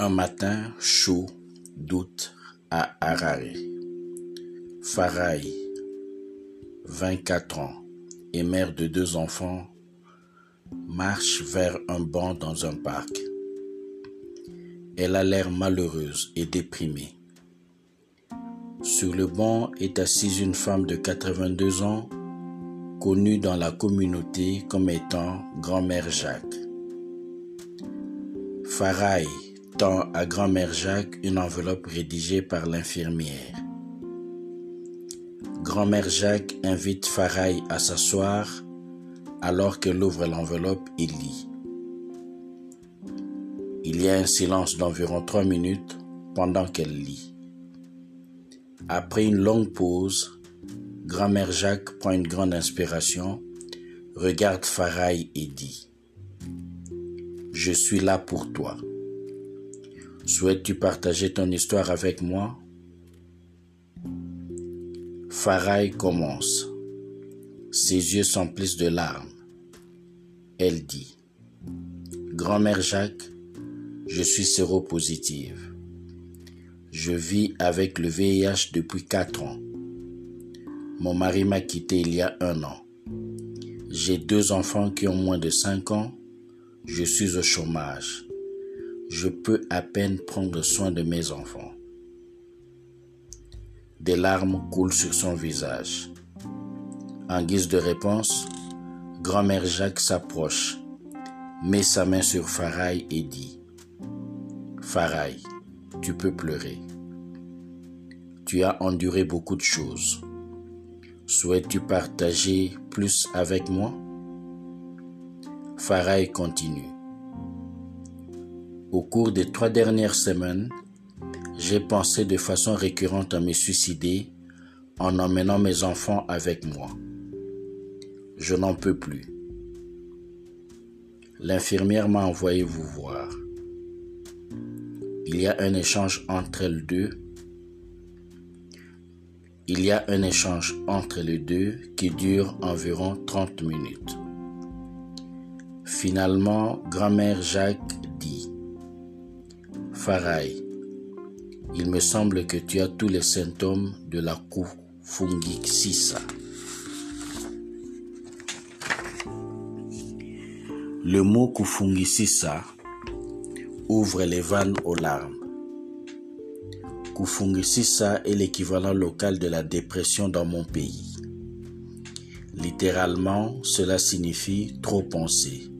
Un matin chaud d'août à Harare. Farai, 24 ans et mère de deux enfants, marche vers un banc dans un parc. Elle a l'air malheureuse et déprimée. Sur le banc est assise une femme de 82 ans, connue dans la communauté comme étant grand-mère Jacques. Farai à grand-mère Jacques une enveloppe rédigée par l'infirmière. Grand-mère Jacques invite Farai à s'asseoir alors qu'elle ouvre l'enveloppe et lit. Il y a un silence d'environ trois minutes pendant qu'elle lit. Après une longue pause, grand-mère Jacques prend une grande inspiration, regarde Farai et dit Je suis là pour toi. Souhaites-tu partager ton histoire avec moi? Farai commence. Ses yeux s'emplissent de larmes. Elle dit Grand-mère Jacques, je suis séropositive. Je vis avec le VIH depuis quatre ans. Mon mari m'a quitté il y a un an. J'ai deux enfants qui ont moins de cinq ans. Je suis au chômage je peux à peine prendre soin de mes enfants. Des larmes coulent sur son visage. En guise de réponse, grand-mère Jacques s'approche, met sa main sur Farai et dit Farai, tu peux pleurer. Tu as enduré beaucoup de choses. Souhaites-tu partager plus avec moi? Farai continue. Au cours des trois dernières semaines, j'ai pensé de façon récurrente à me suicider en emmenant mes enfants avec moi. Je n'en peux plus. L'infirmière m'a envoyé vous voir. Il y a un échange entre elles deux. Il y a un échange entre les deux qui dure environ 30 minutes. Finalement, grand-mère Jacques Il me semble que tu as tous les symptômes de la Sissa. Le mot Sissa ouvre les vannes aux larmes. Sissa est l'équivalent local de la dépression dans mon pays. Littéralement, cela signifie trop penser.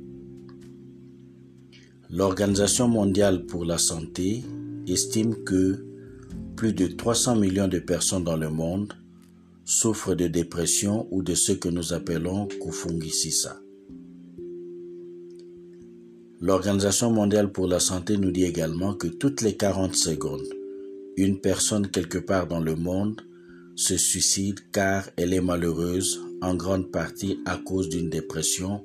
L'Organisation mondiale pour la santé estime que plus de 300 millions de personnes dans le monde souffrent de dépression ou de ce que nous appelons Kufungisisa. L'Organisation mondiale pour la santé nous dit également que toutes les 40 secondes, une personne quelque part dans le monde se suicide car elle est malheureuse en grande partie à cause d'une dépression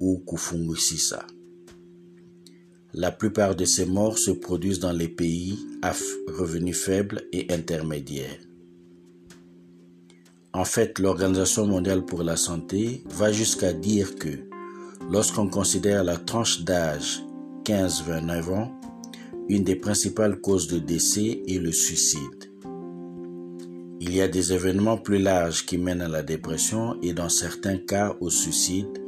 ou Kufungisisa. La plupart de ces morts se produisent dans les pays à revenus faibles et intermédiaires. En fait, l'Organisation mondiale pour la santé va jusqu'à dire que lorsqu'on considère la tranche d'âge 15-29 ans, une des principales causes de décès est le suicide. Il y a des événements plus larges qui mènent à la dépression et dans certains cas au suicide,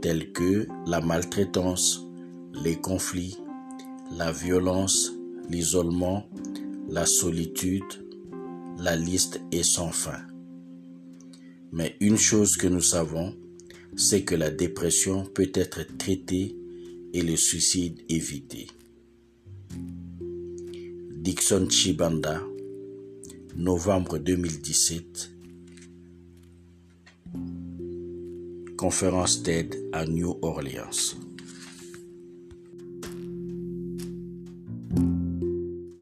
tels que la maltraitance, les conflits, la violence, l'isolement, la solitude, la liste est sans fin. Mais une chose que nous savons, c'est que la dépression peut être traitée et le suicide évité. Dixon Chibanda, novembre 2017, conférence TED à New Orleans.